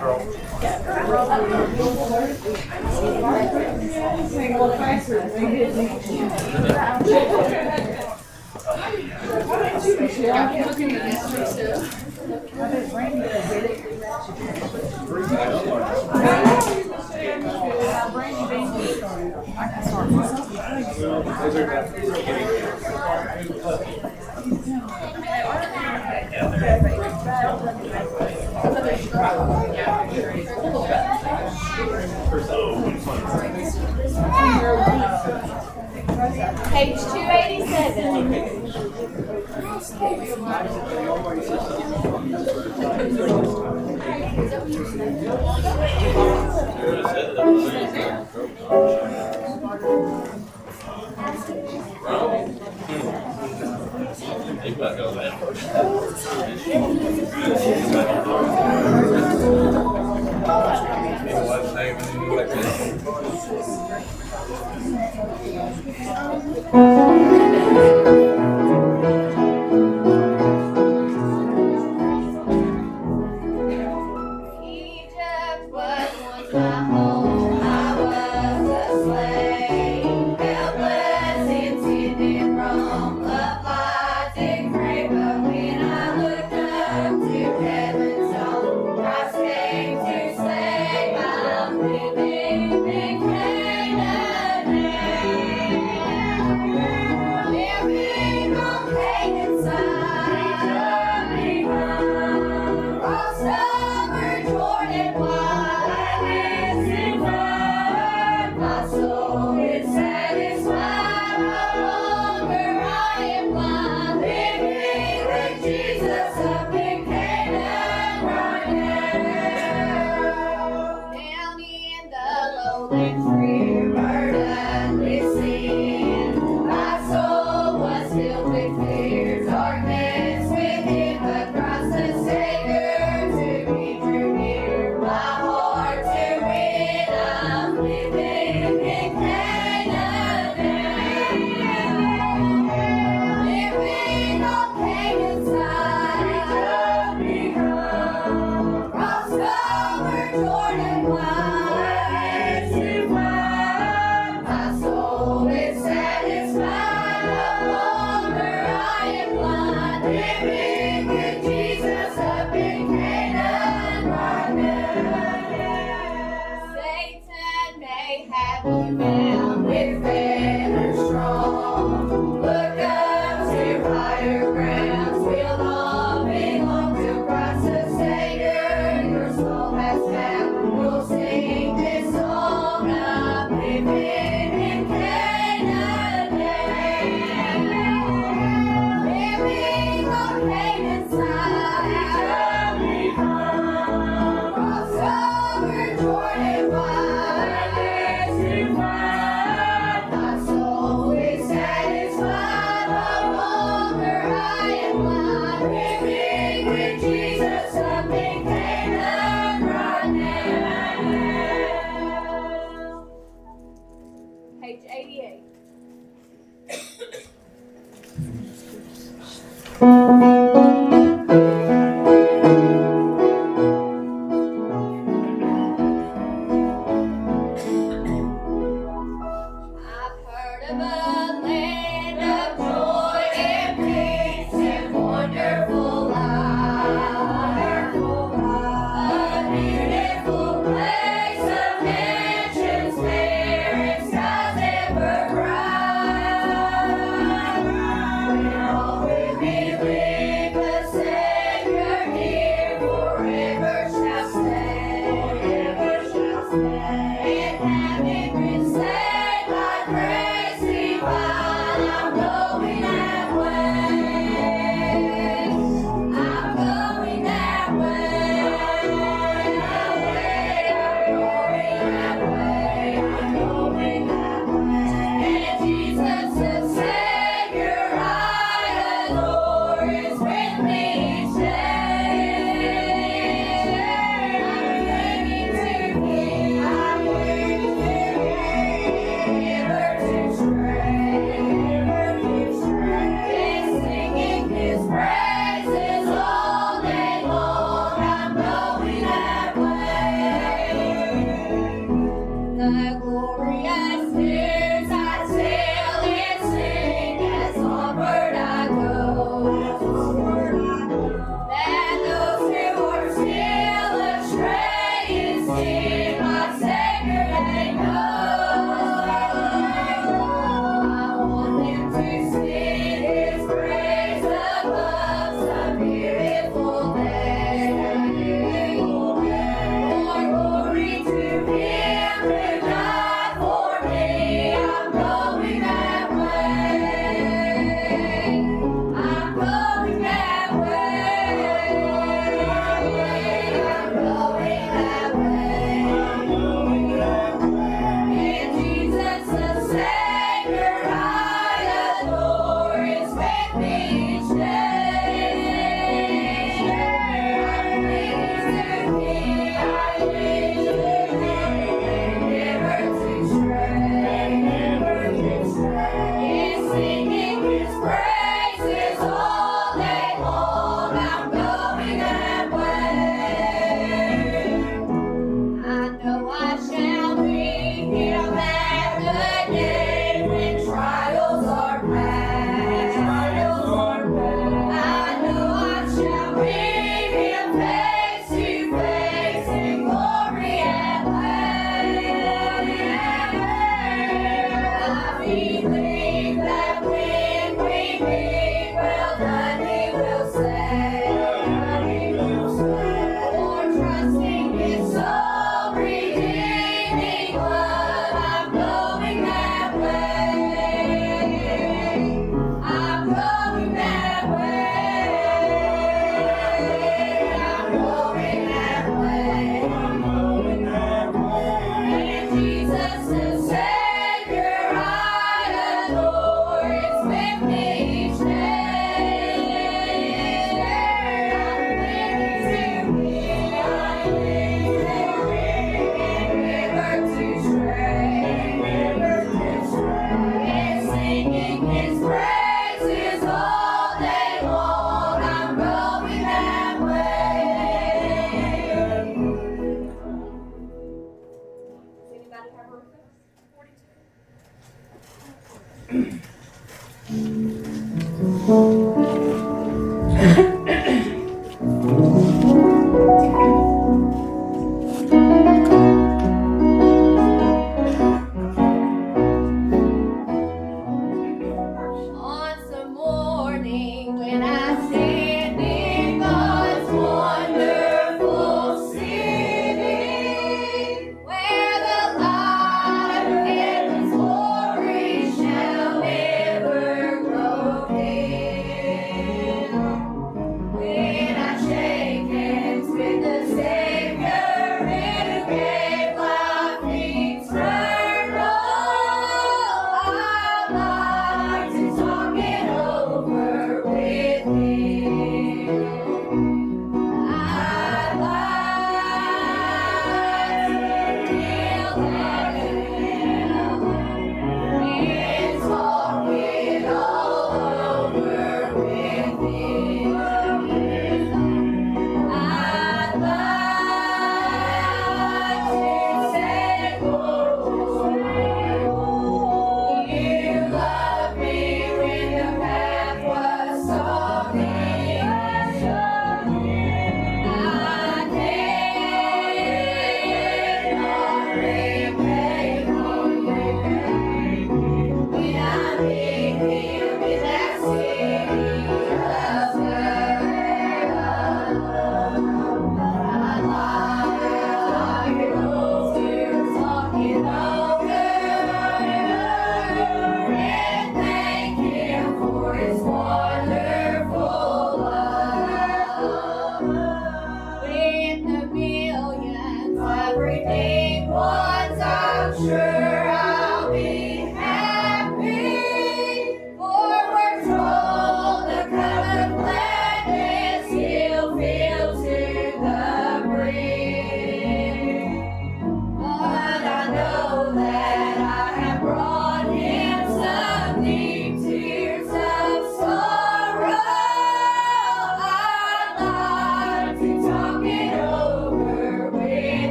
Page two page 287.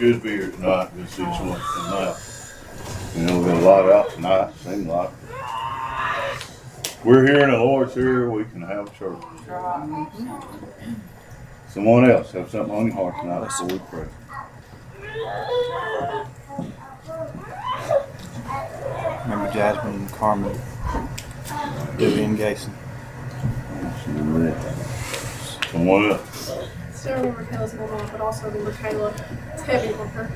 good be here tonight, This is one tonight. You know, we got a lot out tonight, seems like. We're here in the Lord's here, we can have church. Someone else have something on your heart tonight, that's what we pray. Remember Jasmine, and Carmen, Vivian Gason. Someone else. So I mom, but also remember Kayla. It's heavy on her.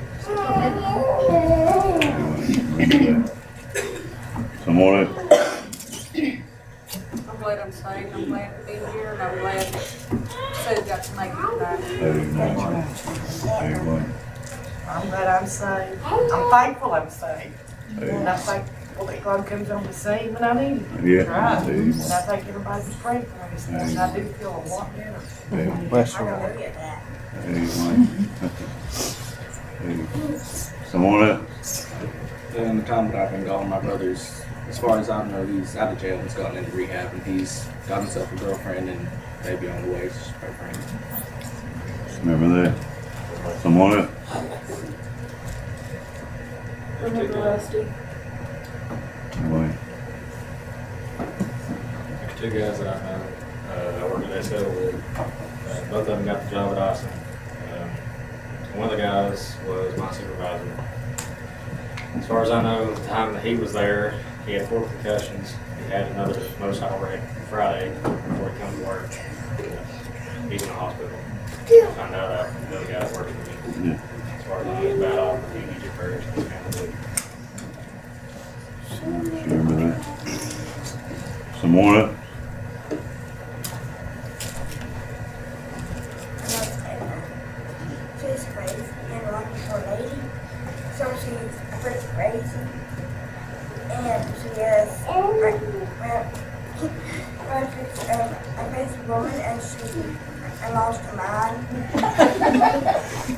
I'm glad I'm staying. I'm glad to be here, and I'm glad that got to make it back. Amen. Amen. I'm glad I'm saved. I'm thankful I'm saved. And I Amen. thank well, they God comes on the scene when I need him. Yeah. Right. There And you I think everybody's praying for me, and I do feel a lot better. go. Yeah. Bless I her. gotta get that. There you go. There. Someone else? In the time that I've been gone, my brother's, as far as I know, he's out of jail. He's gotten into rehab, and he's got himself a girlfriend and baby on the way. So just pray for him. Remember that? Someone else? Remember Rusty? Two guys that I know, uh, I worked at SL with, uh, both of them got the job at Austin. Um, One of the guys was my supervisor. As far as I know, the time that he was there, he had four concussions. He had another motorcycle wreck Friday before he come to work. He's in the hospital. Found out after the other guy working with me. As far as he was bad off, he needed prayers. He's kind of weak. Remember that? Someone else? She's crazy and wonderful lady. So she's pretty crazy. And she is well, well, she's um, a crazy woman and she I lost her mind.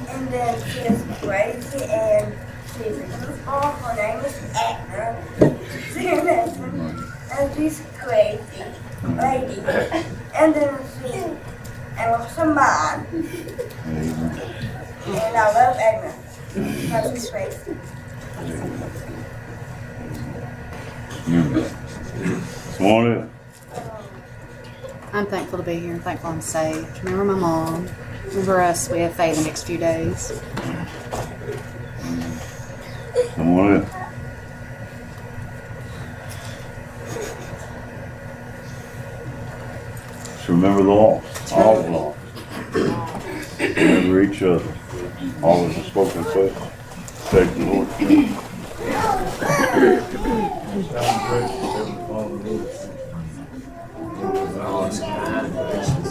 and then she is crazy and she's a goofball. Her name is Edna. Edna. And she's crazy lady. And then she I lost her mind. There you go. And I love Edna. Because she's crazy. Remember that? Someone? I'm thankful to be here and thankful I'm safe. Remember my mom. Remember us. We have faith the next few days. Someone else? Just remember the lost, all the lost. Remember each other. Always a spoken faith. Take the Lord's Sounds great.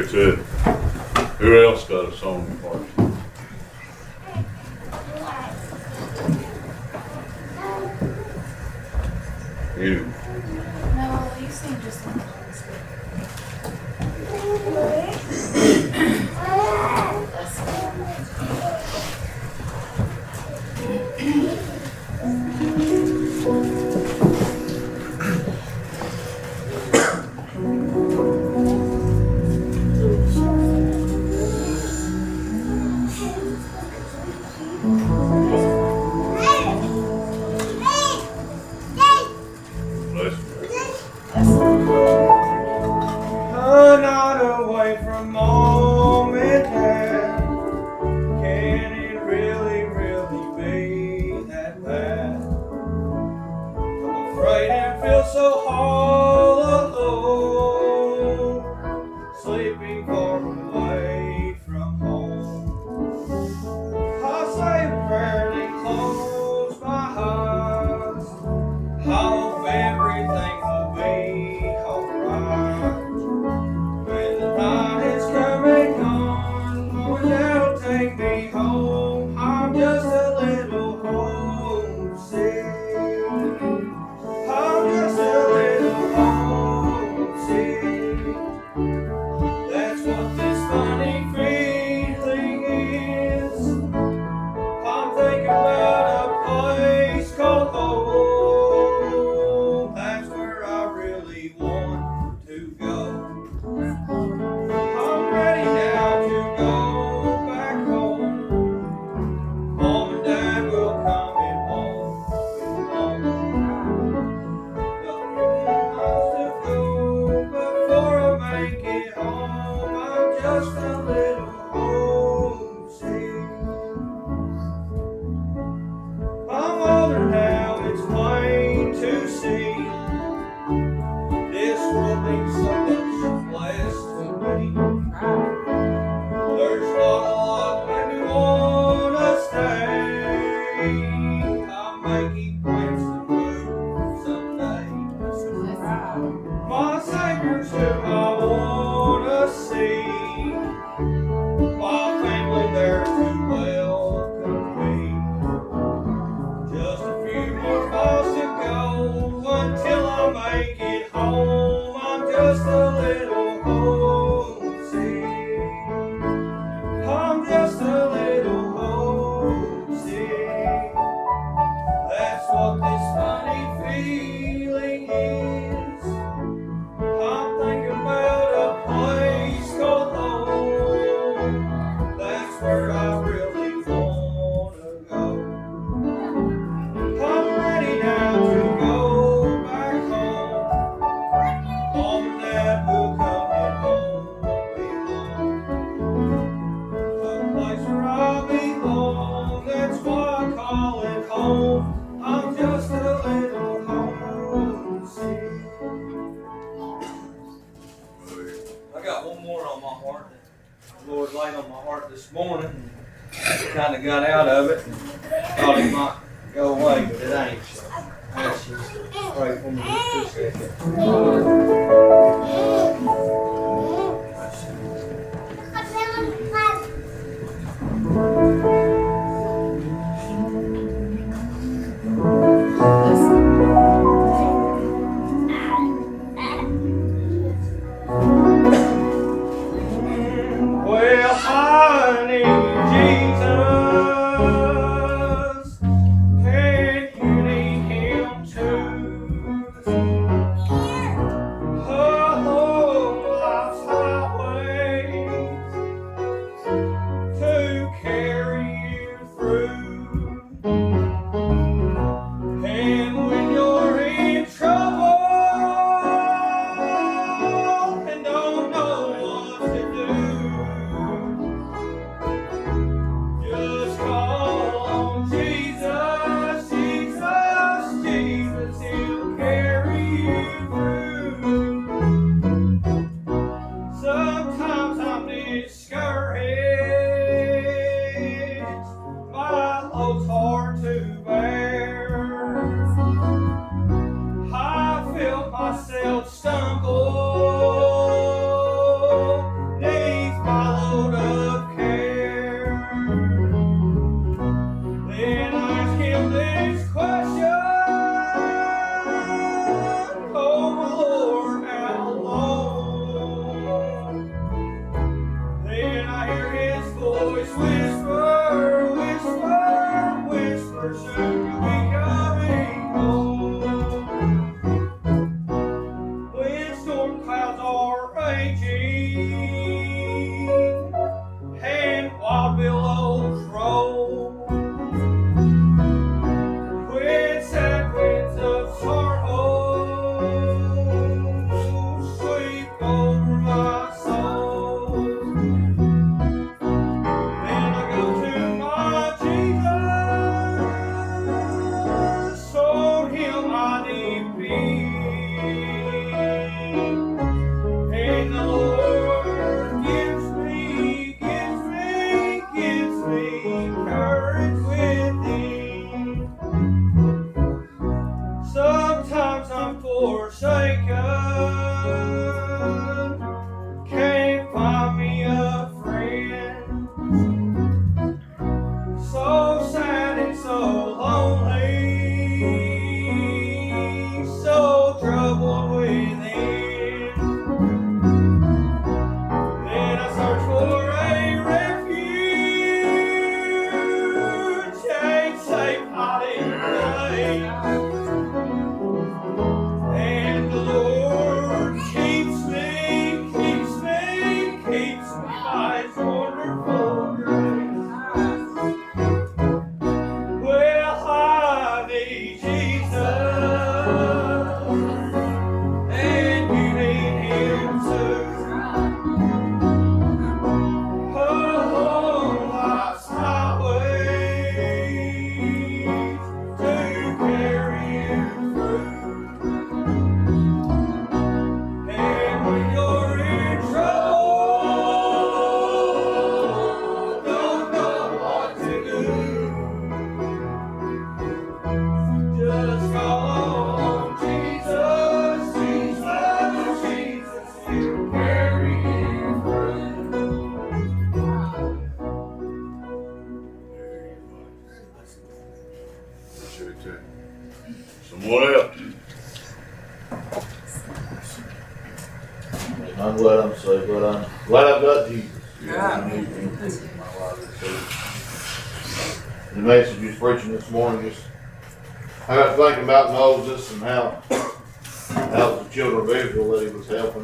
Appreciate it.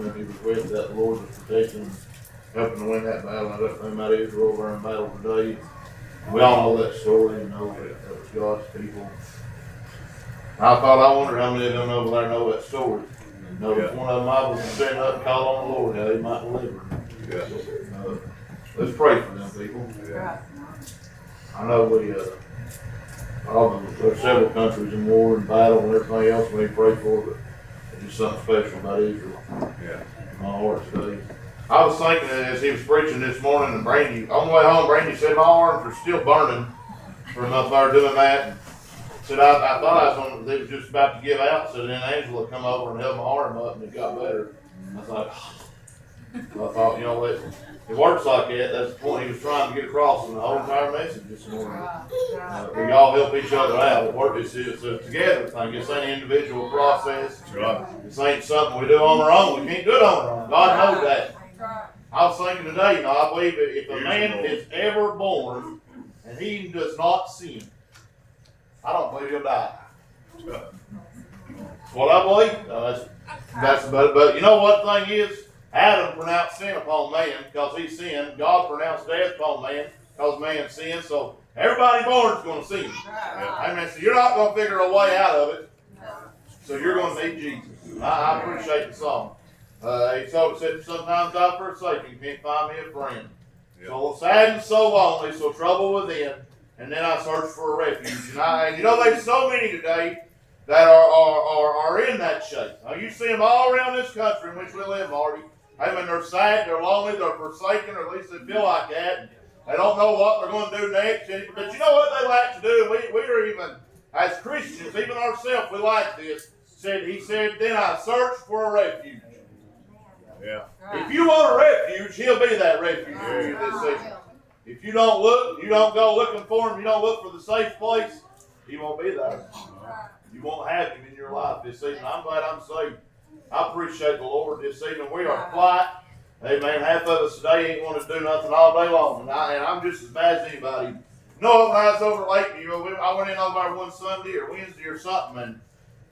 And he was with, that Lord was protecting helping to win that battle. I don't think about Israel over in battle today. We all know that story, you know, that that was God's people. I thought, I wonder how many of them over there know that story. You know, if one of them I was standing up and call on the Lord, how he might deliver. Yeah. Uh, Let's pray for them people. Right. I know we, uh, all the, there's several countries in war and battle and everything else we pray for, but it's something special about Israel. Yeah. My heart today. I was thinking as he was preaching this morning, and Brandy, on the way home, Brandy said my arms are still burning from up there doing that. And Said I, I thought I was on, they was just about to give out, so then Angela come over and held my arm up and it got better. I was like, I thought, you know, it, it works like that. That's the point he was trying to get across in the whole entire message this morning. Uh, we all help each other out. It work, it's, it's a together thing. It's an individual process. Right. This ain't something we do on our own. We can't do it on our own. God knows that. Right. I was thinking today, you know, I believe that if a man is ever born and he does not sin, I don't believe he'll die. That's what I believe. Uh, that's, that's but but you know what the thing is? Adam pronounced sin upon man because he sinned. God pronounced death upon man because man sinned. So everybody born is going to sin. Amen. So you're not going to figure a way out of it. So you're going to need Jesus. I, I appreciate the song. Uh, he told said, sometimes I forsake you, can't find me a friend. So sad and so lonely, so trouble within, and then I search for a refuge. And, I, and you know, there's so many today that are, are, are, are in that shape. Now, you see them all around this country in which we live, Marty. I mean, they're sad, they're lonely, they're forsaken, or at least they feel like that. They don't know what they're going to do next. But you know what they like to do? We, we are even, as Christians, even ourselves, we like this. Said He said, then I search for a refuge. Yeah. If you want a refuge, he'll be that refuge for you this season. If you don't look, you don't go looking for him, you don't look for the safe place, he won't be there. You won't have him in your life this season. I'm glad I'm saved. I appreciate the Lord this evening. We are quiet. Amen. Half of us today ain't going to do nothing all day long. And, I, and I'm just as bad as anybody. When I was over at Lakeview, I went in over there one Sunday or Wednesday or something, and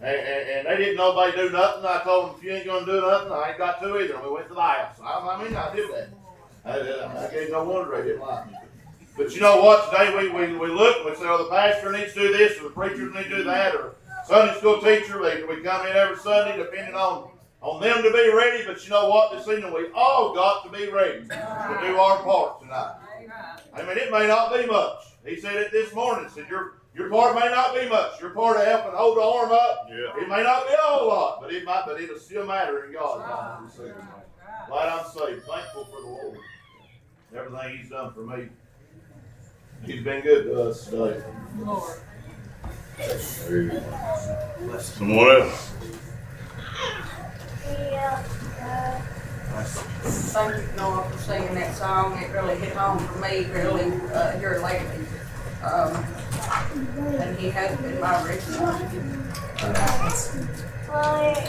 and, and, they didn't nobody do nothing. I told them, if you ain't gonna do nothing, I ain't got to either. And we went to the house. I, I mean, I did that. I, I, I gave no wonder they didn't like me. But you know what? Today we, we, we look and we say, oh, the pastor needs to do this, or the preacher needs to do that, or Sunday school teacher, we, we come in every Sunday depending on, on them to be ready. But you know what? This evening we all got to be ready to do our part tonight. I mean, it may not be much. He said it this morning. Said, your, your part may not be much. Your part of helping hold the arm up, Yeah. it may not be a whole lot, but it might, but it'll still matter in God's eyes. this evening. Glad I'm saved. Thankful for the Lord. Everything He's done for me. He's been good to us today. Lord. Someone else. Thank you, Noah, for singing that song. It really hit home for me, really, uh, here lately. Um, and he has been my refuge. I'm uh,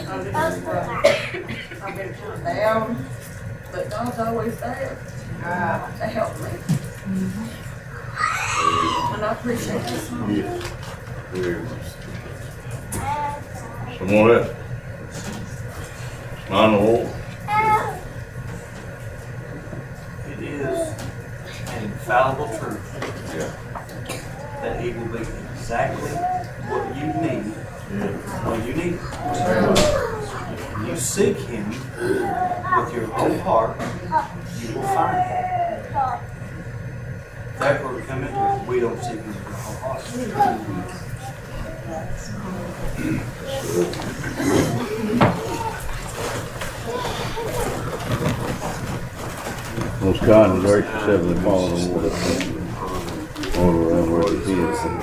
I've been down, but God's always there Right. to help me. And I appreciate this. Yes. Very much. Someone else. Nine It is an infallible truth Yeah. that He will be exactly what you need when you need it. You seek Him with your whole heart, you will find Him. That's where we come into it. We don't seek Him with our whole heart. Most kind and gracious Heavenly Father, Lord, I thank you. Lord, around where the kids and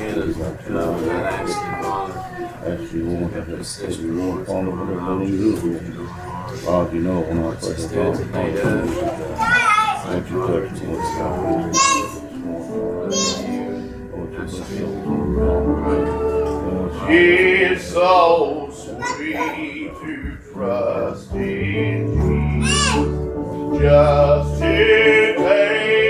ask you, Lord, help you, Lord, them, whatever do. God, you know, when I pray to God, won't you touch me, Lord God? Lord, you bless them, Lord. It's so sweet to trust in Jesus, just to take.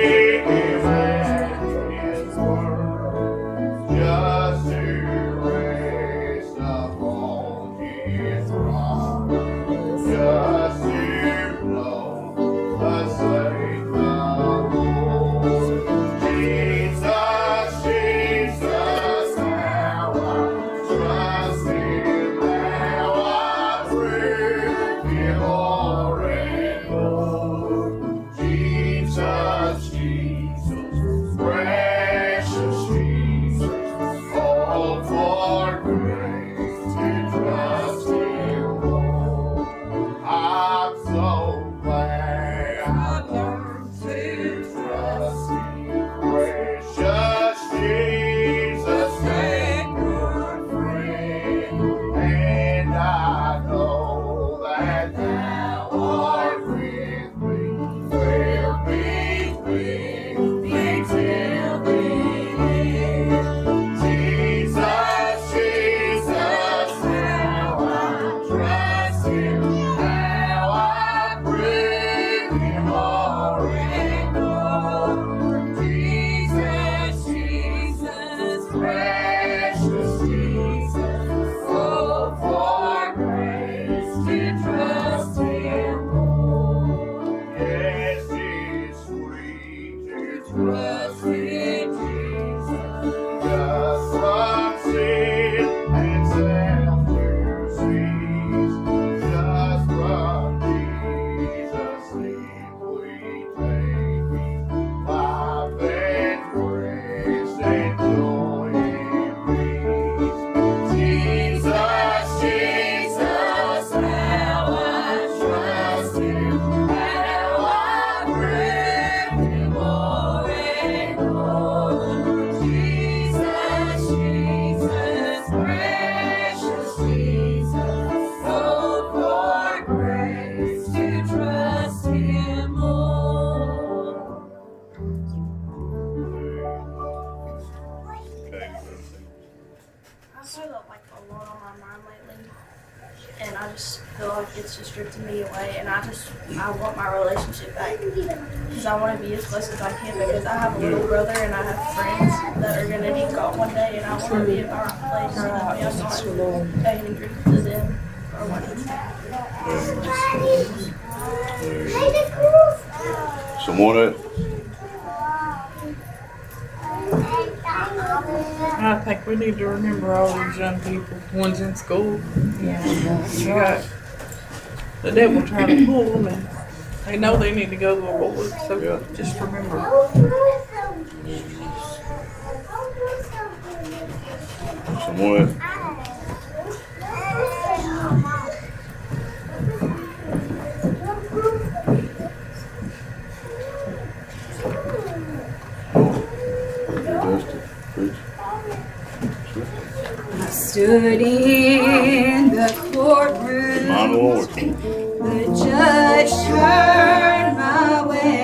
Ones in school. Yeah, you got the devil trying to pull them and they know they need to go to the Lord, so Yeah. just remember. Someone stood in the courtroom. My Lord. The judge turned my way.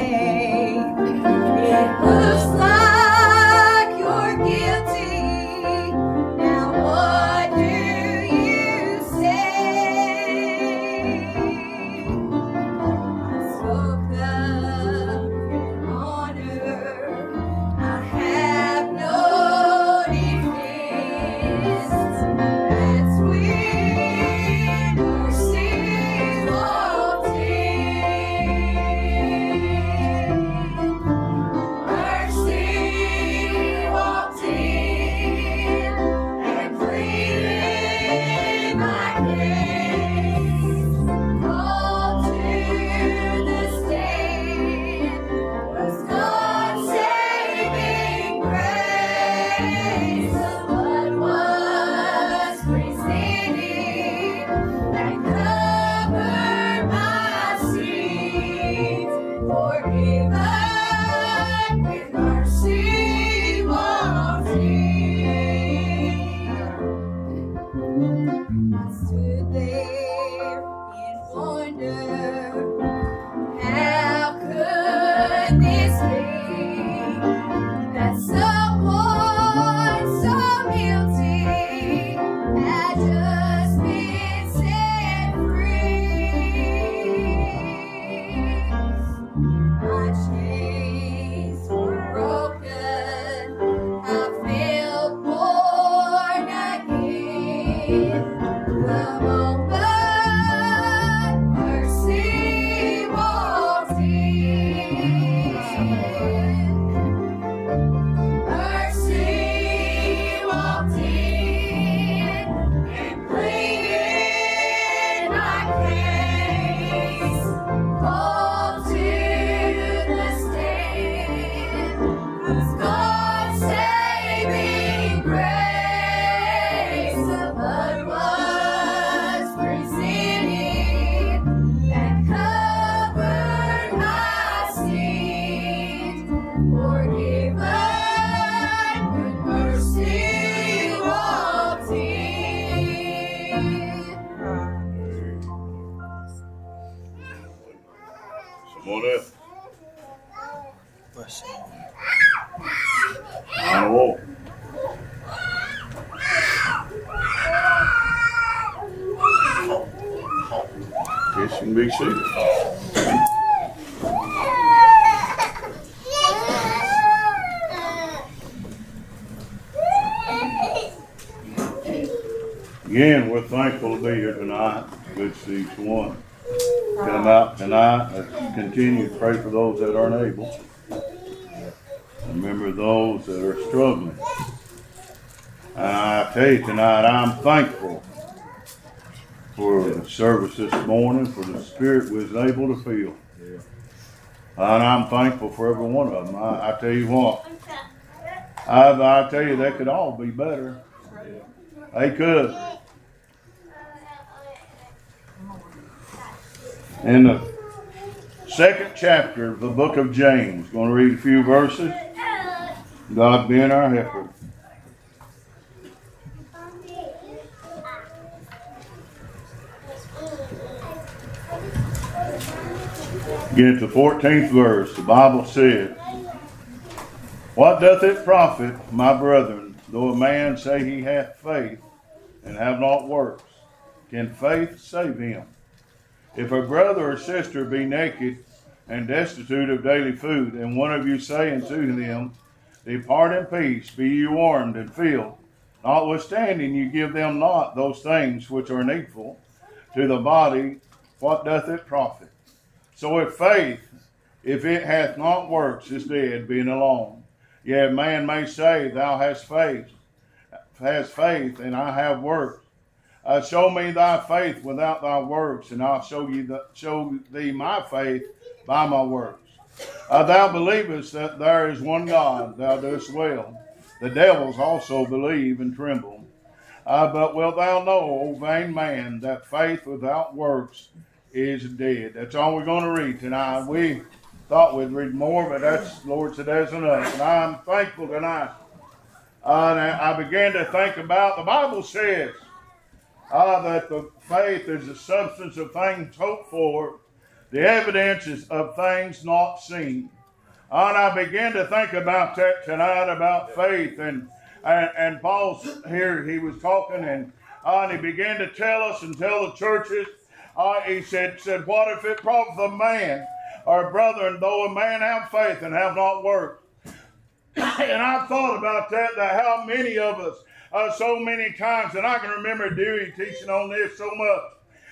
Pray for those that aren't able. Remember those that are struggling. And I tell you tonight, I'm thankful for the service this morning, for the spirit we was able to feel. And I'm thankful for every one of them. I, I tell you what, I, I tell you, they could all be better. They could. In the second chapter of the book of James, going to read a few verses. God being our helper. Get to the 14th verse. The Bible said, What doth it profit, my brethren, though a man say he hath faith and have not works? Can faith save him? If a brother or sister be naked and destitute of daily food, and one of you say unto them, Depart in peace, be you warmed and filled, notwithstanding you give them not those things which are needful to the body, what doth it profit? So if faith, if it hath not works, is dead, being alone. Yet man may say, Thou hast faith, hast faith, and I have works. Uh, show me thy faith without thy works, and I'll show you the, show thee my faith by my works. Uh, thou believest that there is one God, thou doest well. The devils also believe and tremble. Uh, but wilt thou know, O vain man, that faith without works is dead? That's all we're going to read tonight. We thought we'd read more, but that's Lord said that's enough. And I'm thankful tonight. Uh, and I began to think about the Bible says uh, that the faith is the substance of things hoped for, the evidences of things not seen. And I began to think about that tonight about faith and and, and Paul's here. He was talking and and he began to tell us and tell the churches. Uh, he said said what if it profit a man or brother, and though a man have faith and have not works. and I thought about that. That how many of us uh, so many times, and I can remember Dewey teaching on this so much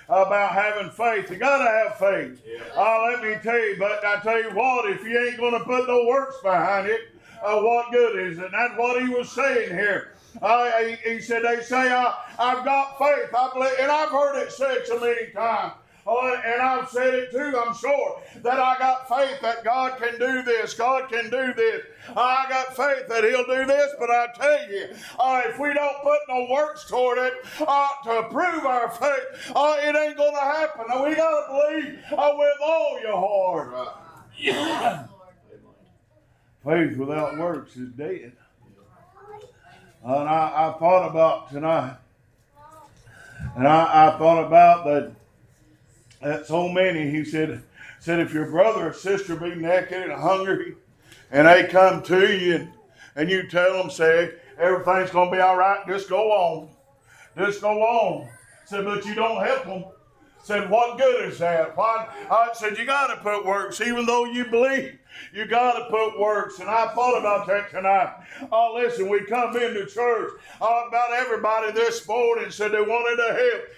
about having faith. You gotta have faith. Uh, let me tell you, but I tell you what, if you ain't gonna put no works behind it, uh, what good is it? And that's what he was saying here. Uh, he, he said, they say, I, I've got faith. I believe, and I've heard it said so many times. And I've said it too, I'm sure, that I got faith that God can do this. God can do this. I got faith that He'll do this, but I tell you, uh, if we don't put no works toward it uh, to prove our faith, uh, it ain't going to happen. Now, we got to believe uh, with all your heart. faith without works is dead. And I, I thought about tonight, and I, I thought about that that so many, he said, said if your brother or sister be naked and hungry, and they come to you and, and you tell them, say, everything's gonna be all right, just go on. Just go on. Said, but you don't help them. Said, what good is that? Why? I said, you gotta put works, even though you believe. You got to put works. And I thought about that tonight. Oh, listen, we come into church. Oh, about everybody this morning said they wanted to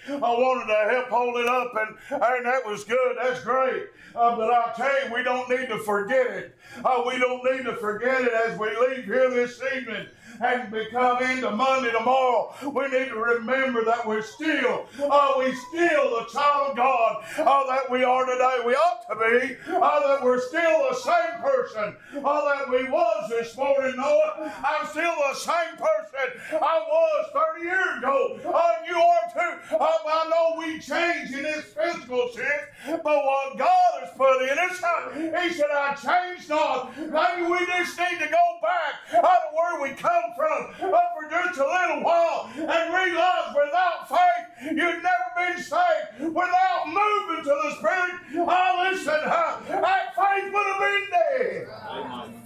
help. I wanted to help hold it up, and, and that was good. That's great. Uh, but I'll tell you, we don't need to forget it. Uh, we don't need to forget it as we leave here this evening and become into Monday tomorrow, we need to remember that we're still, uh, we still the child of God uh, that we are today. We ought to be, uh, that we're still the same person uh, that we was this morning, Noah. I'm still the same person I was 30 years ago. Uh, you are too. Uh, I know we change in this physical sense, but what God has put in us, uh, He said, I changed not. Maybe we just need to go back uh, to where we come from uh, for just a little while and realize without faith, you've never been saved. Without moving to the Spirit, oh, listen, uh, that faith would have been dead.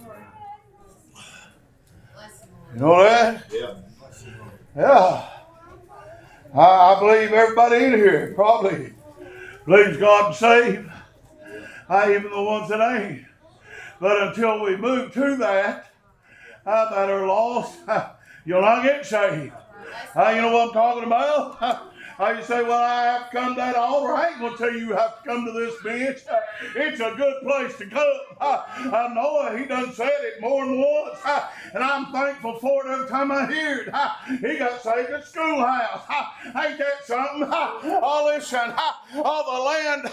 You know that? Yeah. Yeah. I, I believe everybody in here probably believes God to save. I even the ones that ain't. But until we move to that, uh, that are lost, you'll not get saved. Uh, you know what I'm talking about? Uh, you say, well, I have come that altar. I ain't going to tell you you have to come to this bench. Uh, it's a good place to come. Uh, I know he done said it more than once, uh, and I'm thankful for it every time I hear it. Uh, he got saved at schoolhouse. Ain't that something? Oh, listen, oh, the land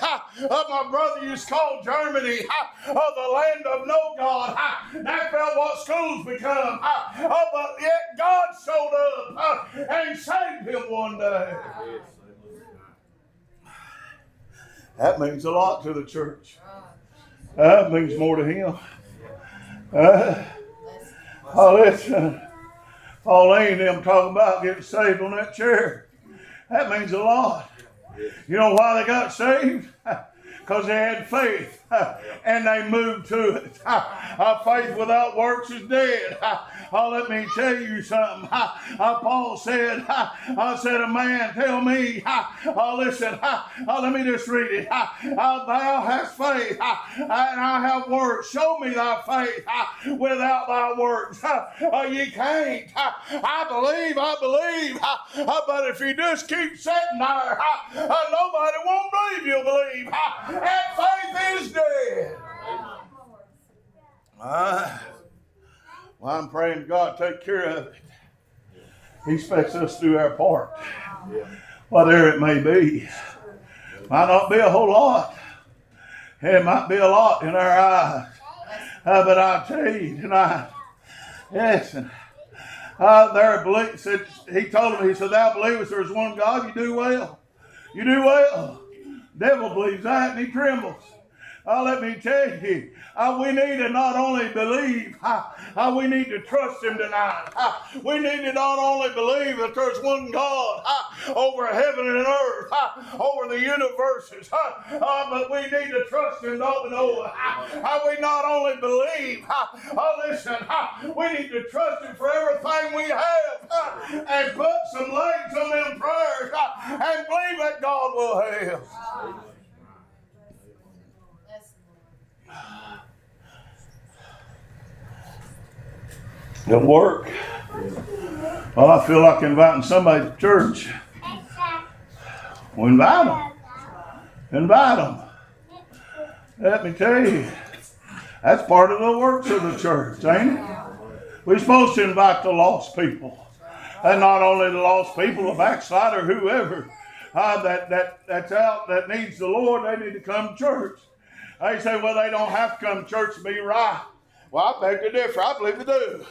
of my brother used to call Germany, oh, the land of no God. That's about what schools become. Oh, but yet God showed up uh, and saved him one day. That means a lot to the church. That means more to him. Uh, oh, listen. Pauline and them talking about getting saved on that chair. That means a lot. You know why they got saved? Because they had faith and they moved to it. Our faith without works is dead. Oh, let me tell you something. Paul said, I said, a man tell me, oh, listen, oh, let me just read it. Oh, thou hast faith and I have works. Show me thy faith without thy works. Oh, you can't. I believe, I believe. Oh, but if you just keep sitting there, oh, nobody won't believe you'll believe. And faith is dead. Uh, well, I'm praying God take care of it. He expects us to do our part, whatever it may be. Might not be a whole lot. It might be a lot in our eyes. Uh, but I tell you tonight, yes, uh, there believe, said, he told him, he said, thou believest there's one God, you do well. You do well. Devil believes that and he trembles. Uh, let me tell you, uh, we need to not only believe, uh, uh, we need to trust Him tonight. Uh, we need to not only believe that there's one God uh, over heaven and earth, uh, over the universes, but we need to trust Him, don't we know? we not only believe, listen, we need to trust Him for everything we have and put some legs on them prayers and believe that God will help. It'll work. Well, I feel like inviting somebody to church. Well, invite them. Invite them. Let me tell you, that's part of the works of the church, ain't it? We're supposed to invite the lost people. And not only the lost people, the backslider, whoever uh, that, that, that's out that needs the Lord, they need to come to church. They say, well, they don't have to come to church to be right. Well, I beg to differ. I believe they do.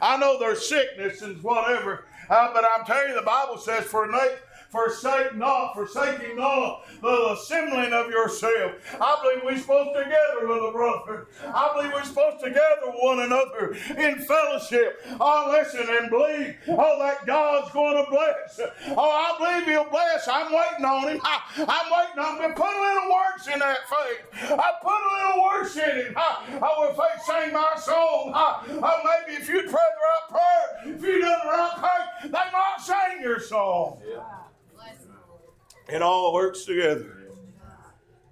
I know there's sickness and whatever, uh, but I'm telling you, the Bible says, for Nate, forsake not, forsaking not uh, the assembling of yourself. I believe we're supposed to gather a brother. I believe we're supposed to gather one another in fellowship. Oh, listen and believe, oh, that God's going to bless. Oh, I believe He'll bless. I'm waiting on Him. I, am waiting on Him. Put a little works in that faith. I put a little works in it. I, I will faith sing my song. I, I, oh, maybe if you pray the right prayer, if you done the right thing, they might sing your song. Yeah. It all works together.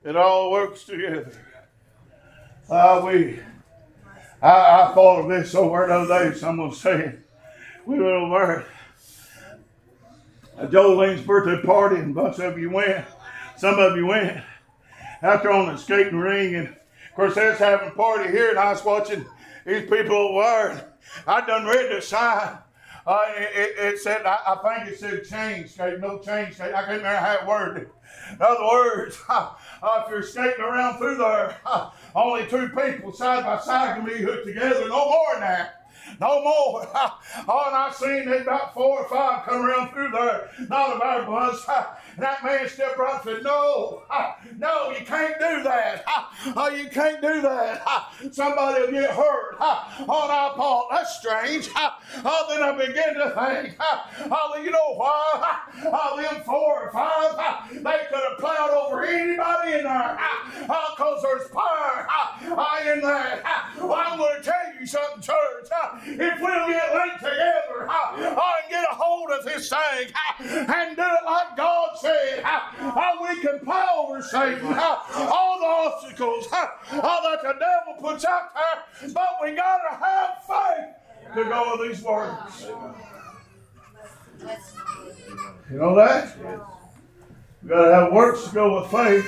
It all works together. Uh, we, I, I thought of this over the other day. Someone saying we went over at Jolene's birthday party, and a bunch of you went. Some of you went out there on the skating ring, and of course, they're having a party here, and I was watching these people over I done read the sign uh, it, it, said, I, I, think it said change skate, no change skate. I can't remember how it worded. In other words, uh, if you're skating around through there, only two people side by side can be hooked together, no more than that. No more. Oh, and I seen about four or five come around through there. Not of our bunch. That man stepped right and said, No, no, you can't do that. Oh, you can't do that. Somebody will get hurt. Oh, and I thought, that's strange. Oh, then I began to think, oh, you know why? Oh, them four or five, they could have plowed over anybody in there. Oh, because there's power oh, in there. Well, I'm going to tell you something, church. If we'll get linked together and get a hold of this thing and do it like God said, we can plow over Satan, all the obstacles all that the devil puts out there, but we got to have faith to go with these words. You know that? We got to have works to go with faith,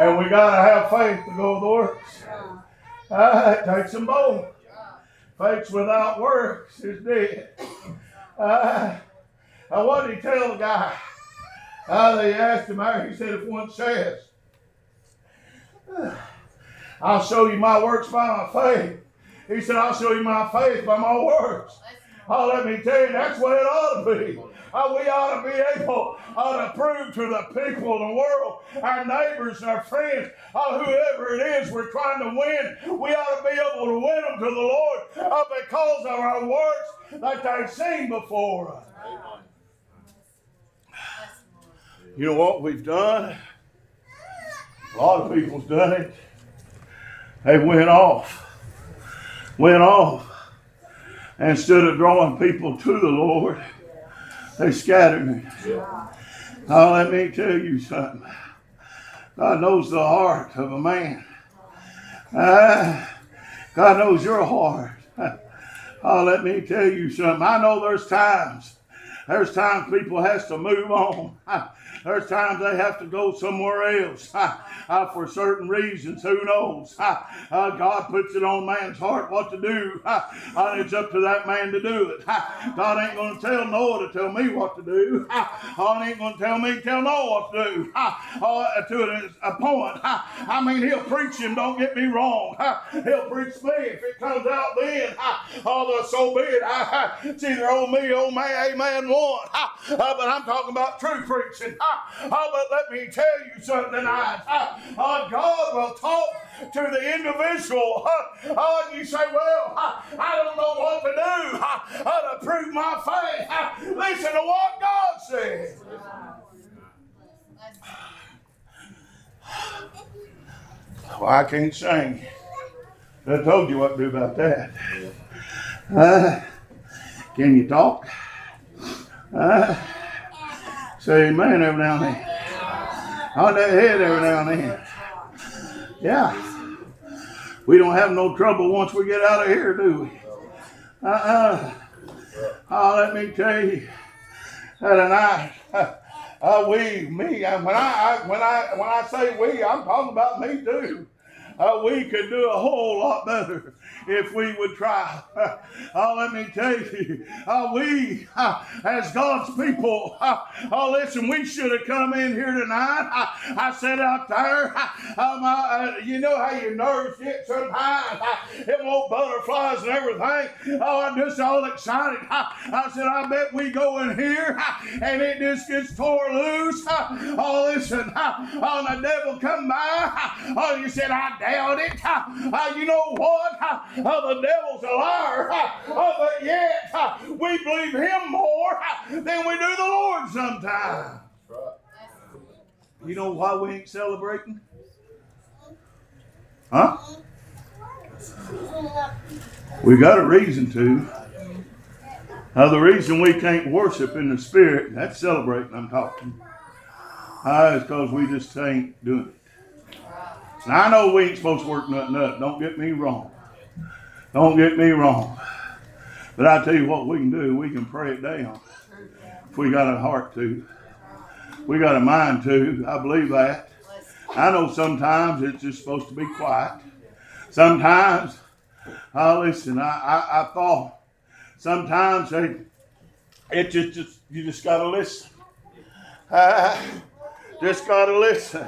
and we got to have faith to go with works. Uh, it takes them. Faith without works is dead. Uh, uh, what did he tell the guy? Uh, they asked him, he said, if one says, I'll show you my works by my faith. He said, I'll show you my faith by my works. Oh, let me tell you, that's what it ought to be. Oh, we ought to be able uh, to prove to the people of the world, our neighbors, our friends, uh, whoever it is we're trying to win, we ought to be able to win them to the Lord uh, because of our works that they've seen before us. You know what we've done? A lot of people's done it. They went off, went off. Instead of drawing people to the Lord, they scattered it. Now let me tell you something. God knows the heart of a man. Ah, God knows your heart. Oh, let me tell you something. I know there's times, there's times people has to move on. There's times they have to go somewhere else uh, for certain reasons. Who knows? Uh, uh, God puts it on man's heart what to do, uh, it's up to that man to do it. Uh, God ain't going to tell Noah to tell me what to do. Uh, God ain't going to tell me to tell Noah what to do. Uh, uh, to a, point. Uh, I mean, he'll preach him. Don't get me wrong. Uh, he'll preach me if it comes out then. Uh, oh, so be it. Uh, it's either on me, on me, amen. One. Uh, uh, but I'm talking about true preaching. Uh, but let me tell you something tonight. Uh, God will talk to the individual. You say, well, I don't know what to do to prove my faith. Listen to what God said. Well, I can't sing. I told you what to do about that. Uh, can you talk? Uh, say amen every now and then. On that head every now and then. Yeah. We don't have no trouble once we get out of here, do we? Uh-uh. Oh, let me tell you. That and I, uh, we, me, when I, I, when I, when I say we, I'm talking about me too. Uh, we could do a whole lot better if we would try. Oh, let me tell you, uh, we, uh, as God's people, uh, oh, listen, we should have come in here tonight. I, I sat out there. Um, uh, you know how your nerves get sometimes. it won't butterflies and everything. Oh, I'm just all excited. I said, I bet we go in here and it just gets tore loose. Oh, listen, oh, the devil come by. Oh, you said, I doubt it. Uh, you know what? Uh, the devil's a liar. Uh, but yet, we believe him more than we do the Lord sometimes. You know why we ain't celebrating? Huh? We got a reason to. Now, the reason we can't worship in the spirit, that's celebrating, I'm talking, uh, is because we just ain't doing it. Now, I know we ain't supposed to work nothing up. Don't get me wrong. Don't get me wrong. But I tell you what we can do. We can pray it down. If we got a heart to. We got a mind to. I believe that. I know sometimes it's just supposed to be quiet. Sometimes, oh, listen, I, I, I thought sometimes they, it just, just you just got to listen. Uh, just got to listen.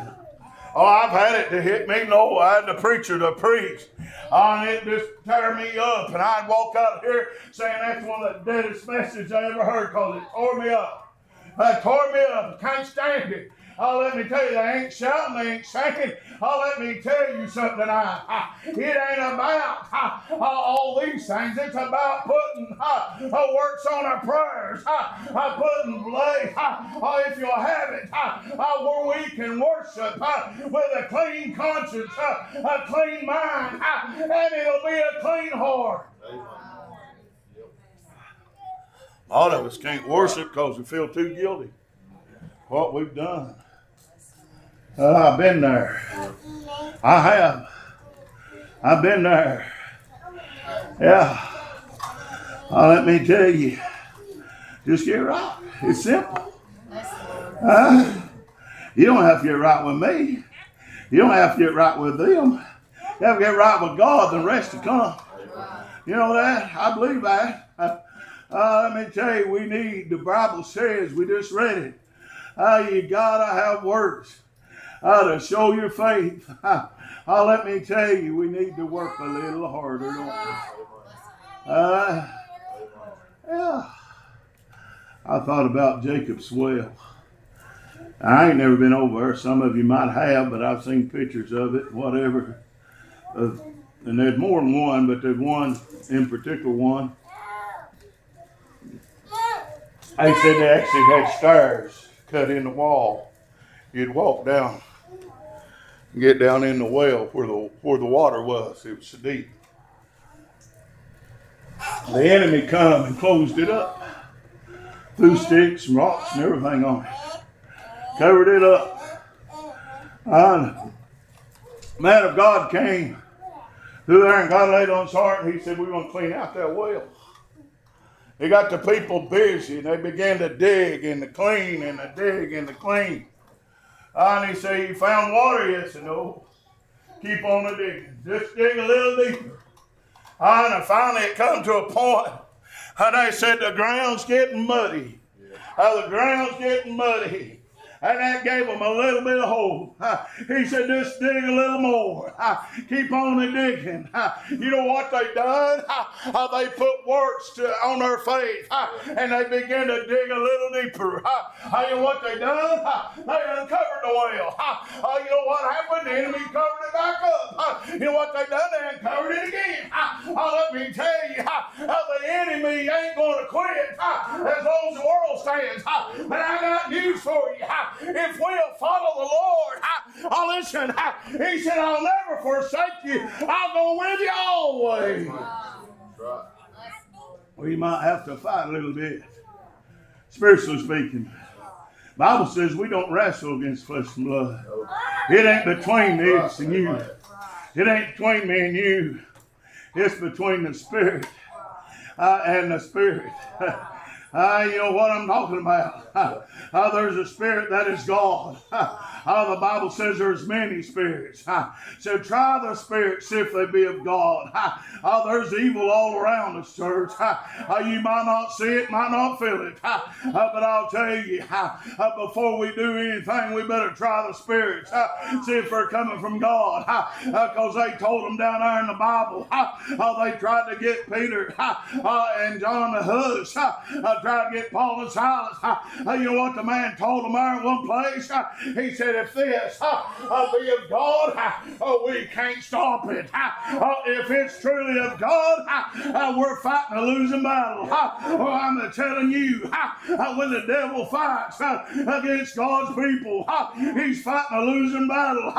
Oh, I've had it to hit me. No, I had the preacher to preach. And it just tear me up. And I'd walk out here saying that's one of the deadest messages I ever heard because it tore me up. It tore me up. I Can't stand it. Oh, let me tell you, they ain't shouting, they ain't singing. Oh, let me tell you something tonight. It ain't about all these things. It's about putting works on our prayers, uh, putting uh, if you'll have it, where we can worship with a clean conscience, a clean mind, and it'll be a clean heart. A lot of us can't worship because we feel too guilty. What we've done. Uh, I've been there. I have. I've been there. Yeah. Uh, let me tell you. Just get right. It's simple. Uh, you don't have to get right with me. You don't have to get right with them. You have to get right with God, the rest to come. You know that? I believe that. Uh, uh, let me tell you, we need, the Bible says, we just read it. Uh, you gotta have works uh, to show your faith. Uh, let me tell you, we need to work a little harder, don't we? Uh, yeah. I thought about Jacob's well. I ain't never been over there. Some of you might have, but I've seen pictures of it, whatever. Uh, and there's more than one, but there's one in particular one. They said they actually had stairs cut in the wall. You'd walk down get down in the well where the where the water was. It was so deep. The enemy come and closed it up. Threw sticks and rocks and everything on it. Covered it up. And man of God came through there and God laid on his heart and he said, We're gonna clean out that well. He got the people busy and they began to dig and to clean and to dig and to clean. And he said, You found water? Yes and no. Keep on the digging. Just dig a little deeper. And finally it come to a point. and they said the ground's getting muddy. Uh, the ground's getting muddy. And that gave them a little bit of hope. He said, just dig a little more. Keep on digging. You know what they done? They put works to, on their faith. and they began to dig a little deeper. You know what they done? They uncovered the well. You know what happened? The enemy covered it back up. You know what they done? They uncovered it again. Let me tell you, the enemy ain't going to quit as long as the world stands. But I got news for you. If we'll follow the Lord, uh, listen, He said, I'll never forsake you. I'll go with you always. We might have to fight a little bit, spiritually speaking. Bible says we don't wrestle against flesh and blood. It ain't between this and you. It ain't between me and you. It's between the spirit uh, and the spirit. Uh, you know what I'm talking about. Uh, uh, there's a spirit that is God. Uh, the Bible says there's many spirits. Uh, so try the spirits, see if they be of God. Uh, uh, there's evil all around us, church. Uh, uh, you might not see it, might not feel it. Uh, uh, but I'll tell you, uh, uh, before we do anything, we better try the spirits. Uh, see if they're coming from God. Because they told them down there in the Bible, uh, uh, they tried to get Peter uh, uh, and John the hush, uh, uh, tried to get Paul and Silas. Uh, you know what the man told them there in one place? Uh, he said, if this uh, uh, be of God, uh, uh we can't stop it. Uh, uh, if it's truly of God, we're fighting a losing battle. Oh, I'm telling you, when the devil fights against God's people, he's fighting a losing battle.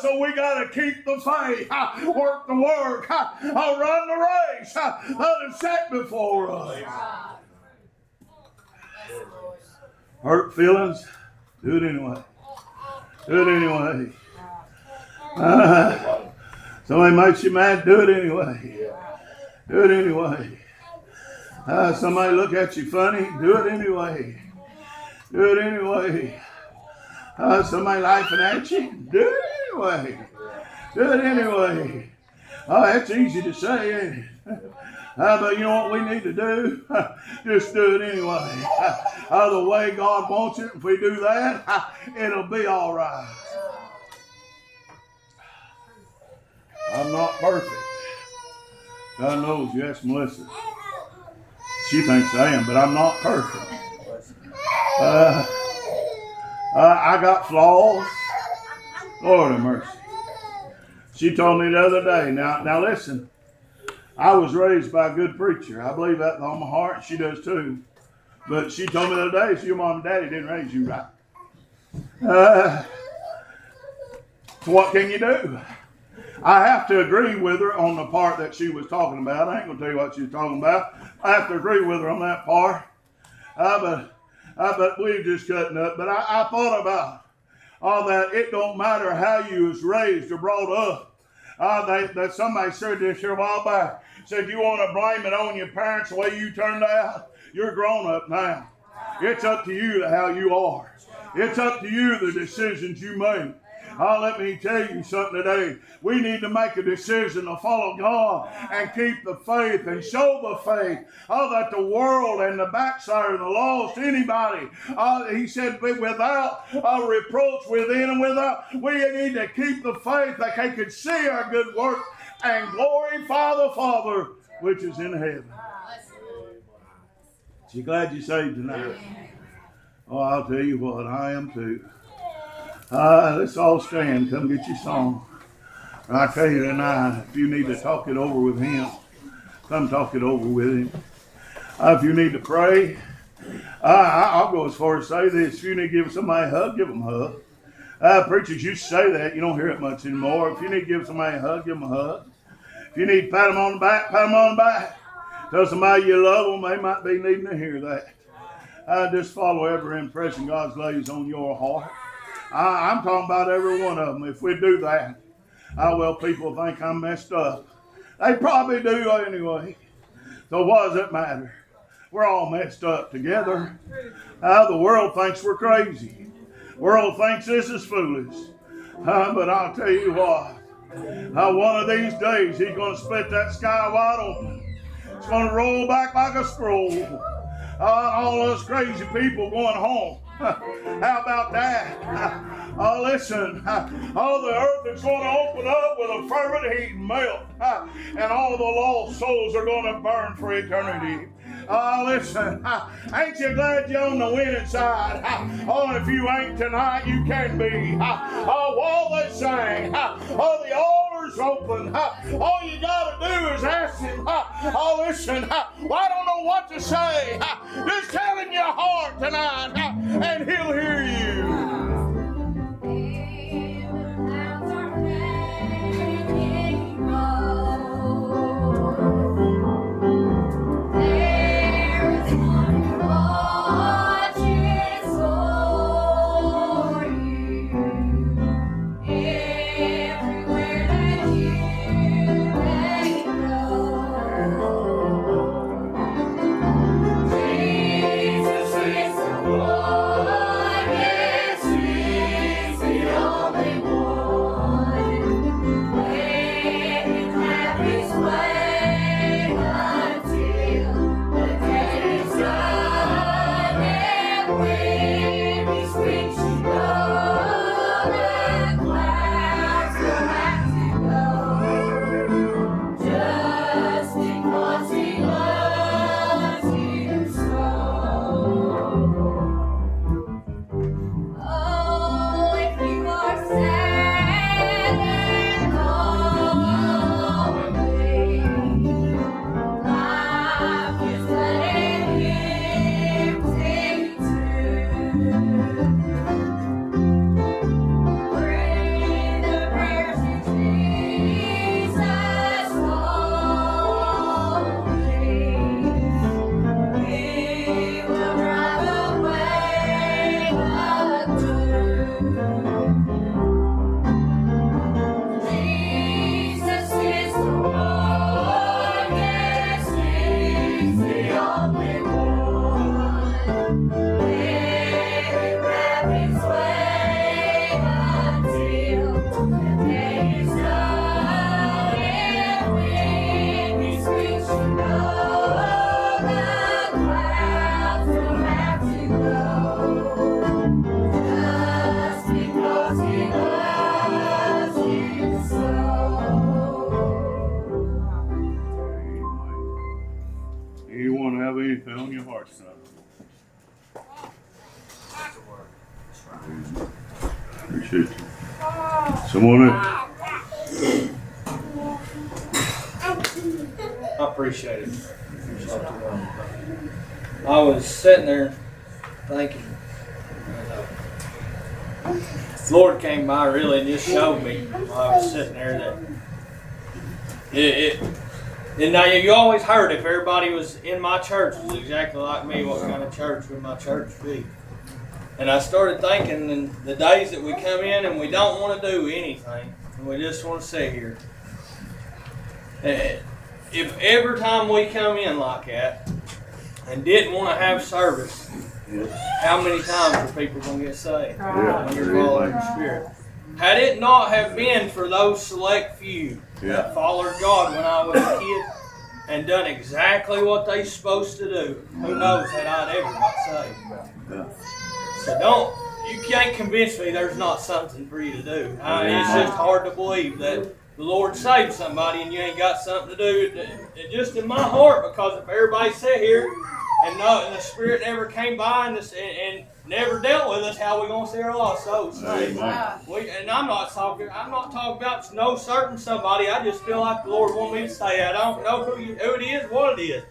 So we got to keep the faith, work the work, run the race that is set before us. Hurt feelings, do it anyway. Do it anyway. Uh, somebody makes you mad, do it anyway. Do it anyway. Uh, somebody look at you funny, do it anyway. Do it anyway. Uh, somebody laughing at you, do it anyway. Do it anyway. Oh, that's easy to say, ain't it? Uh, but you know what we need to do? Just do it anyway. Uh, the way God wants it, if we do that, it'll be all right. I'm not perfect. God knows, yes, Melissa. She thinks I am, but I'm not perfect. Uh, uh, I got flaws. Lord have mercy. She told me the other day. Now, now listen. I was raised by a good preacher. I believe that with all my heart. She does too. But she told me the other day, your mom and daddy didn't raise you right. Uh, so what can you do? I have to agree with her on the part that she was talking about. I ain't gonna tell you what she was talking about. I have to agree with her on that part. Uh, but, uh, but we just cutting up. But I, I thought about all that. It don't matter how you was raised or brought up. Uh, they, that somebody said this here a while back. Said you want to blame it on your parents the way you turned out. You're grown up now. It's up to you how you are. It's up to you the decisions you make. Oh, let me tell you something today. We need to make a decision to follow God and keep the faith and show the faith. Oh, that the world and the backside and the lost, anybody, uh, he said, without a reproach within and without, we need to keep the faith that they could see our good work and glorify the Father which is in heaven. You glad you saved tonight? Oh, I'll tell you what, I am too. Uh, let's all stand. Come get your song. I tell you tonight, if you need to talk it over with him, come talk it over with him. Uh, if you need to pray, uh, I- I'll go as far as say this. If you need to give somebody a hug, give them a hug. Uh, preachers to say that. You don't hear it much anymore. If you need to give somebody a hug, give them a hug. If you need to pat them on the back, pat them on the back. Tell somebody you love them. They might be needing to hear that. Uh, just follow every impression God lays on your heart. I, I'm talking about every one of them. If we do that, how well people think I'm messed up. They probably do anyway. So what does it matter? We're all messed up together. Uh, the world thinks we're crazy. World thinks this is foolish. Uh, but I'll tell you what. Uh, one of these days, he's going to split that sky wide open. It's going to roll back like a scroll. Uh, all us crazy people going home. How about that? Oh, listen. All the earth is going to open up with a fervent heat and melt. And all the lost souls are going to burn for eternity. Oh, listen, ain't you glad you're on the winning side? Oh, if you ain't tonight, you can be. Oh, while they sing, oh, the altar's open. All you gotta do is ask him. Oh, listen, I don't know what to say. Just tell him your heart tonight, and he'll hear you. It, it and now you always heard if everybody was in my church was exactly like me, what kind of church would my church be? And I started thinking, in the days that we come in and we don't want to do anything, and we just want to sit here. Eh, if every time we come in like that and didn't want to have service, how many times are people going to get saved Yeah. when you're following Spirit? Had it not have been for those select few Yeah. that followed God when I was a kid and done exactly what they supposed to do, who knows had I ever got saved. Yeah. So don't, you can't convince me there's not something for you to do. I mean, it's just hard to believe that the Lord saved somebody and you ain't got something to do. It- it just in my heart, because if everybody sat here and no, and the Spirit never came by and, this, and, and never dealt with us, how we gonna see our lost souls? Amen. We, and I'm not talking. I'm not talking about no certain somebody. I just feel like the Lord want me to say. I don't know who you, who it is, what it is.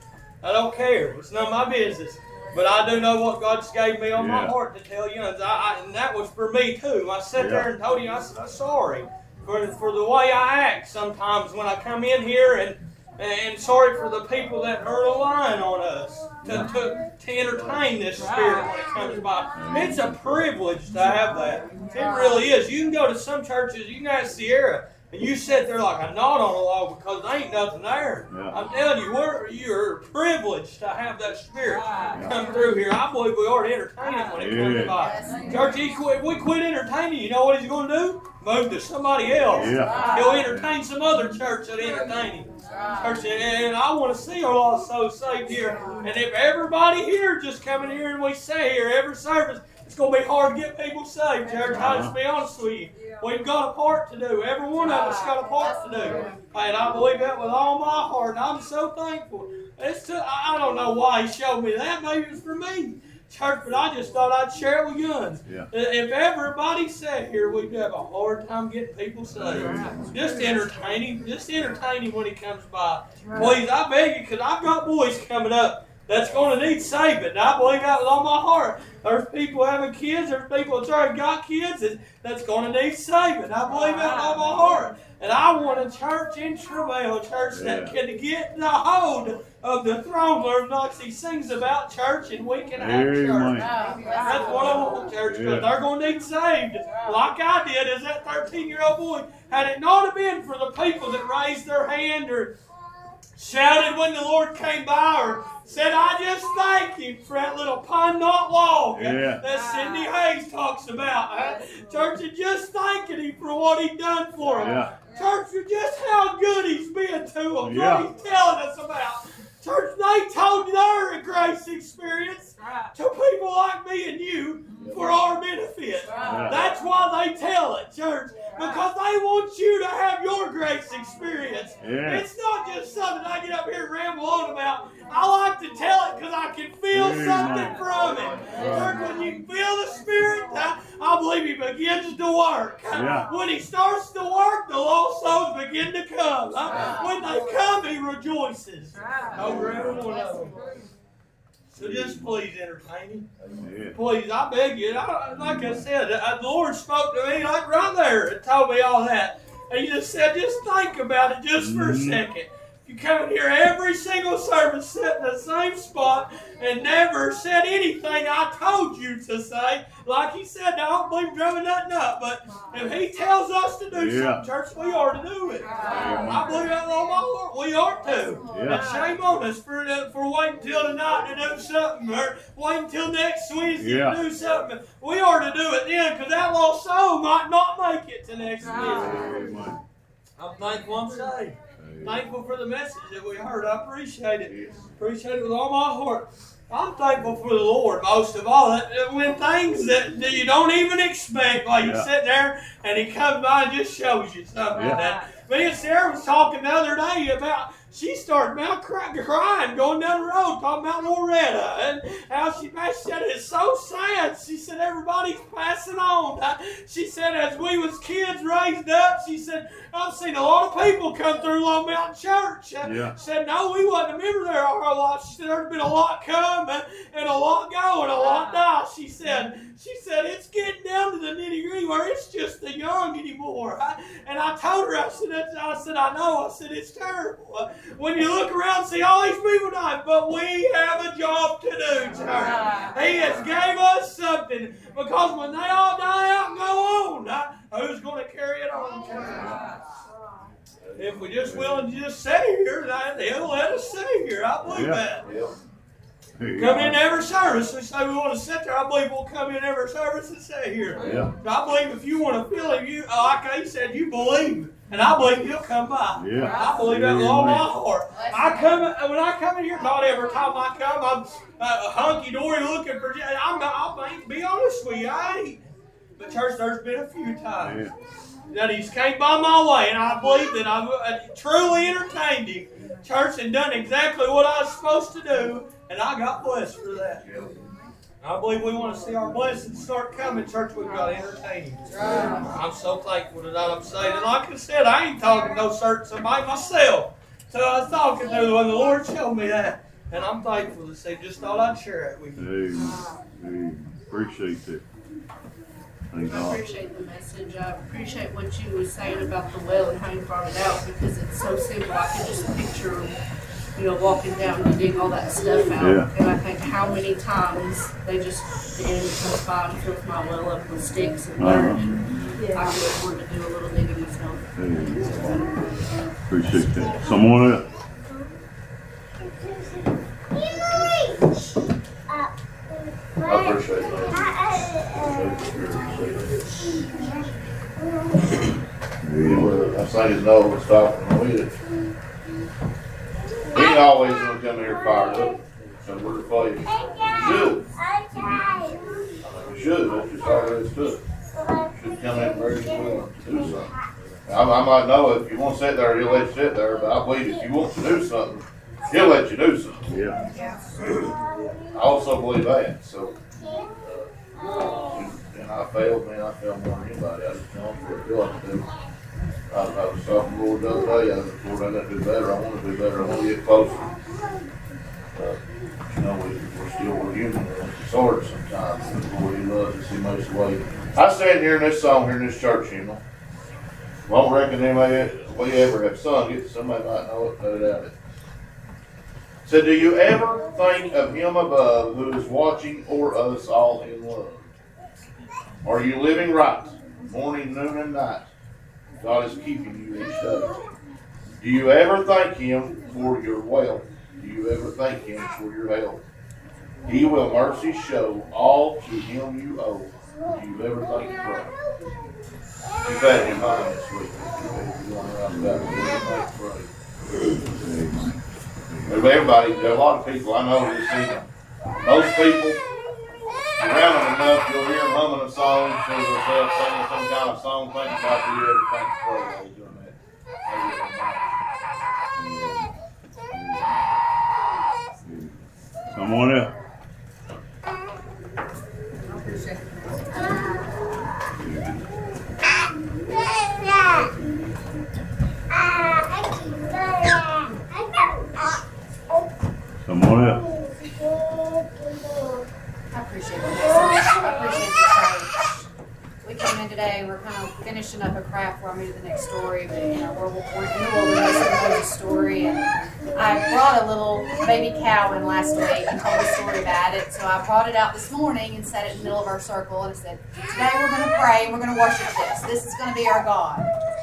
I don't care. It's none of my business. But I do know what God's gave me on my heart to tell you, and, I, I, and that was for me too. I sat there and told you, I said, I'm sorry for, for the way I act sometimes when I come in here, and and sorry for the people that are relying on us to, to, to entertain this spirit when it comes by. It's a privilege to have that. It really is. You can go to some churches, you can ask Sierra, and you sit there like a knot on a log because there ain't nothing there. Yeah. I'm telling you, we're, you're privileged to have that spirit come through here. I believe we ought to entertain it when it comes Yeah. by. Church, he quit, if we quit entertaining, you know what he's going to do? Move to somebody else. Yeah. He'll entertain some other church that entertain him. Church, and I want to see our lost souls saved here. And if everybody here just coming here and we say here every service, it's going to be hard to get people saved, church. I'll just be honest with you. We've got a part to do. Every one of us got a part to do. And I believe that with all my heart. And I'm so thankful. It's I I don't know why he showed me that. Maybe it's for me. Church, but I just thought I'd share it with guns. Yeah. Uh, if everybody sat here, we'd have a hard time getting people saved. Just entertaining, just entertaining when he comes by. Please, I beg you, because I've got boys coming up that's going to need saving. And I believe that with all my heart. There's people having kids, there's people that's already got kids that, that's going to need saving. I believe that with all my ah. heart. And I want a church in Travail, a church that can get the hold of the throne where Noxie sings about church and we can have church. Amen. Ah, that's what I want, church, because Yeah. they're going to need saved. Ah. Like I did as that 13 year old boy. Had it not have been for the people that raised their hand or shouted when the Lord came by or said, I just thank Him for that little pun not log Yeah. that Cindy ah. Hayes talks about. huh? Church, and just thanking Him for what He done for them. Yeah. Church, for just how good He's been to them, Yeah. what He's telling us about. Church, they told their grace experience to people like me and you for our benefit. That's why they tell it, church, because they want you to have your grace experience. Yeah. It's not just something I get up here and ramble on about. I like to tell it because I can feel Amen. something from it. Church, when you feel the Spirit, I, I believe He begins to work. Yeah. When He starts to work, the lost souls begin to come. When they come, He rejoices over every one of them. So just please entertain Him. Please, I beg you. I, like I said, uh, the Lord spoke to me like right there and told me all that. And He just said, just think about it just for a Mhm. second. You come here every single service, sit in the same spot, and never said anything I told you to say. Like he said, I don't believe drumming nothing up, but if he tells us to do Yeah. something, church, we are to do it. I believe that with all my heart. We are to. Yeah. And shame on us for uh, for waiting till tonight to do something, or waiting till next Wednesday Yeah. to do something. We are to do it then, because that lost soul might not make it to next Wednesday. I'm thankful I'm saved. Thankful for the message that we heard. I appreciate it. Appreciate it with all my heart. I'm thankful for the Lord most of all. That, that when things that, that you don't even expect, like you Yeah. sit there and he comes by and just shows you something. Yeah. That me and Sarah was talking the other day about she started out cry, crying going down the road talking about Loretta and how she, man, she said it's so sad. She said everybody's passing on. She said as we was kids raised up, she said I've seen a lot of people come through Long Mountain Church. Yeah. Said no, we wasn't a member there our whole life. She said there's been a lot come and, and a lot go and a lot die. She said she said it's getting down to the nitty gritty where it's just the young anymore. I, and I told her I said I said I know. I said it's terrible. When you look around, see all these people dying, but we have a job to do, church. He has gave us something because when they all die out and go on, uh, who's going to carry it on, church? If we just willing to just sit here, then he'll let us sit here. I believe Yeah. that. Come in every service and say we want to sit there. I believe we'll come in every service and sit here. Yeah. I believe if you want to feel him, you like I said, you believe, and I believe he'll come by. Yeah. I believe that with all my heart. I come when I come in here. Not every time I come, I'm uh, hunky dory looking for. I'm not. I'll be honest with you. I ain't. But church, there's been a few times that he's came by my way, and I believe that I've uh, truly entertained him, church, and done exactly what I was supposed to do, and I got blessed for that. I believe we want to see our blessings start coming, church. We've got to entertain him. I'm so thankful that I'm saved. And like I said, I ain't talking no certain somebody myself. So I was talking to when the Lord showed me that. And I'm thankful to say, just thought I'd share it with you. Hey, hey, appreciate it. Thank I God. appreciate the message. I appreciate what you were saying about the well and how you brought it out because it's so simple. I can just picture, you know, walking down and dig all that stuff out. Yeah. And I think how many times they just, the enemy comes by and fills my well up with sticks and Uh-huh. dirt. I could afford to do a little digging myself. Hey, appreciate that. Someone else? I appreciate that. Yeah. Well, I say his nose was talking with it. He always gonna come here fired up, so we're playing. Should, I should, that's just all there is to it. Should come in very willing to do something. I, I might know if you wanna sit there, he'll let you sit there, but I believe if you want to do something, he'll let you do something. Yeah. I also believe that, so. And I failed, man, I failed more than anybody, I just don't feel like to do. I, I was the Lord other day, I Lord, I gotta do better, I wanna do better, I wanna get closer. Uh, You know, we, we're still, we're human, we're sort sometimes, and Lord, he loves us, he makes a way. I stand here in this song, here in this church, you know. Won't reckon anybody, we ever have sung it, somebody might know it, let it out. So do you ever think of him above who is watching o'er us all in love? Are you living right, morning, noon, and night? God is keeping you each day. Do you ever thank him for your wealth? Do you ever thank him for your health? He will mercy show all to him you owe. Do you ever thank him You've had him high this week. Around everybody, there are a lot of people I know this evening. Most people, them enough, you'll hear them humming a song, singing some kind of song, thinking about the year, that. I appreciate the message. I appreciate the church. We came in today, we're kind of finishing up a craft where I moved to the next story, but, you know, we're, we're in the Moses story, and I brought a little baby cow in last week and told a story about it, so I brought it out this morning and set it in the middle of our circle, and I said, today we're gonna pray and we're gonna worship this, this is gonna be our God.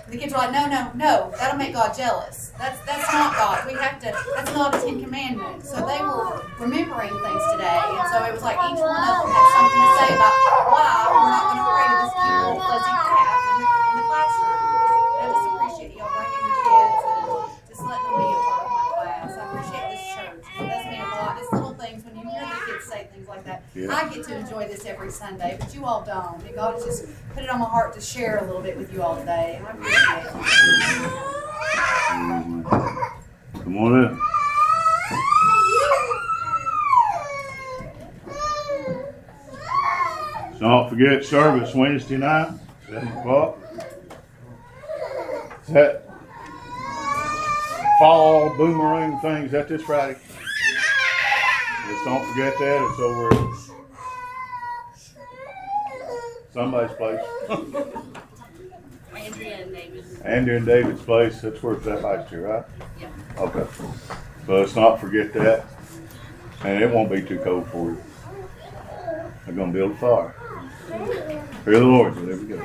The kids were like, no, no, no, that'll make God jealous. That's that's not God. We have to. That's not a Ten Commandments. So they were remembering things today, and so it was like each one of them had something to say about why we're not going to pray to this cute little fuzzy calf in the, in the classroom. And I just appreciate y'all bringing your kids and just letting them be a part of my class. I appreciate this church. It does mean a lot. It's little things when you hear the kids say things like that. Yeah. I get to enjoy this every Sunday, but you all don't. And God has just put it on my heart to share a little bit with you all today. And I appreciate it. Mm-hmm. Come on in. Don't forget service Wednesday night, seven o'clock. Is that fall boomerang thing? Is that this Friday? Just don't forget that. It's over at somebody's place. Andrea and David. Andy and David's place. That's where it's at last year, right? Yep. Okay. So let's not forget that. And it won't be too cold for you. They're gonna build a fire. Fear the Lord, so there we go.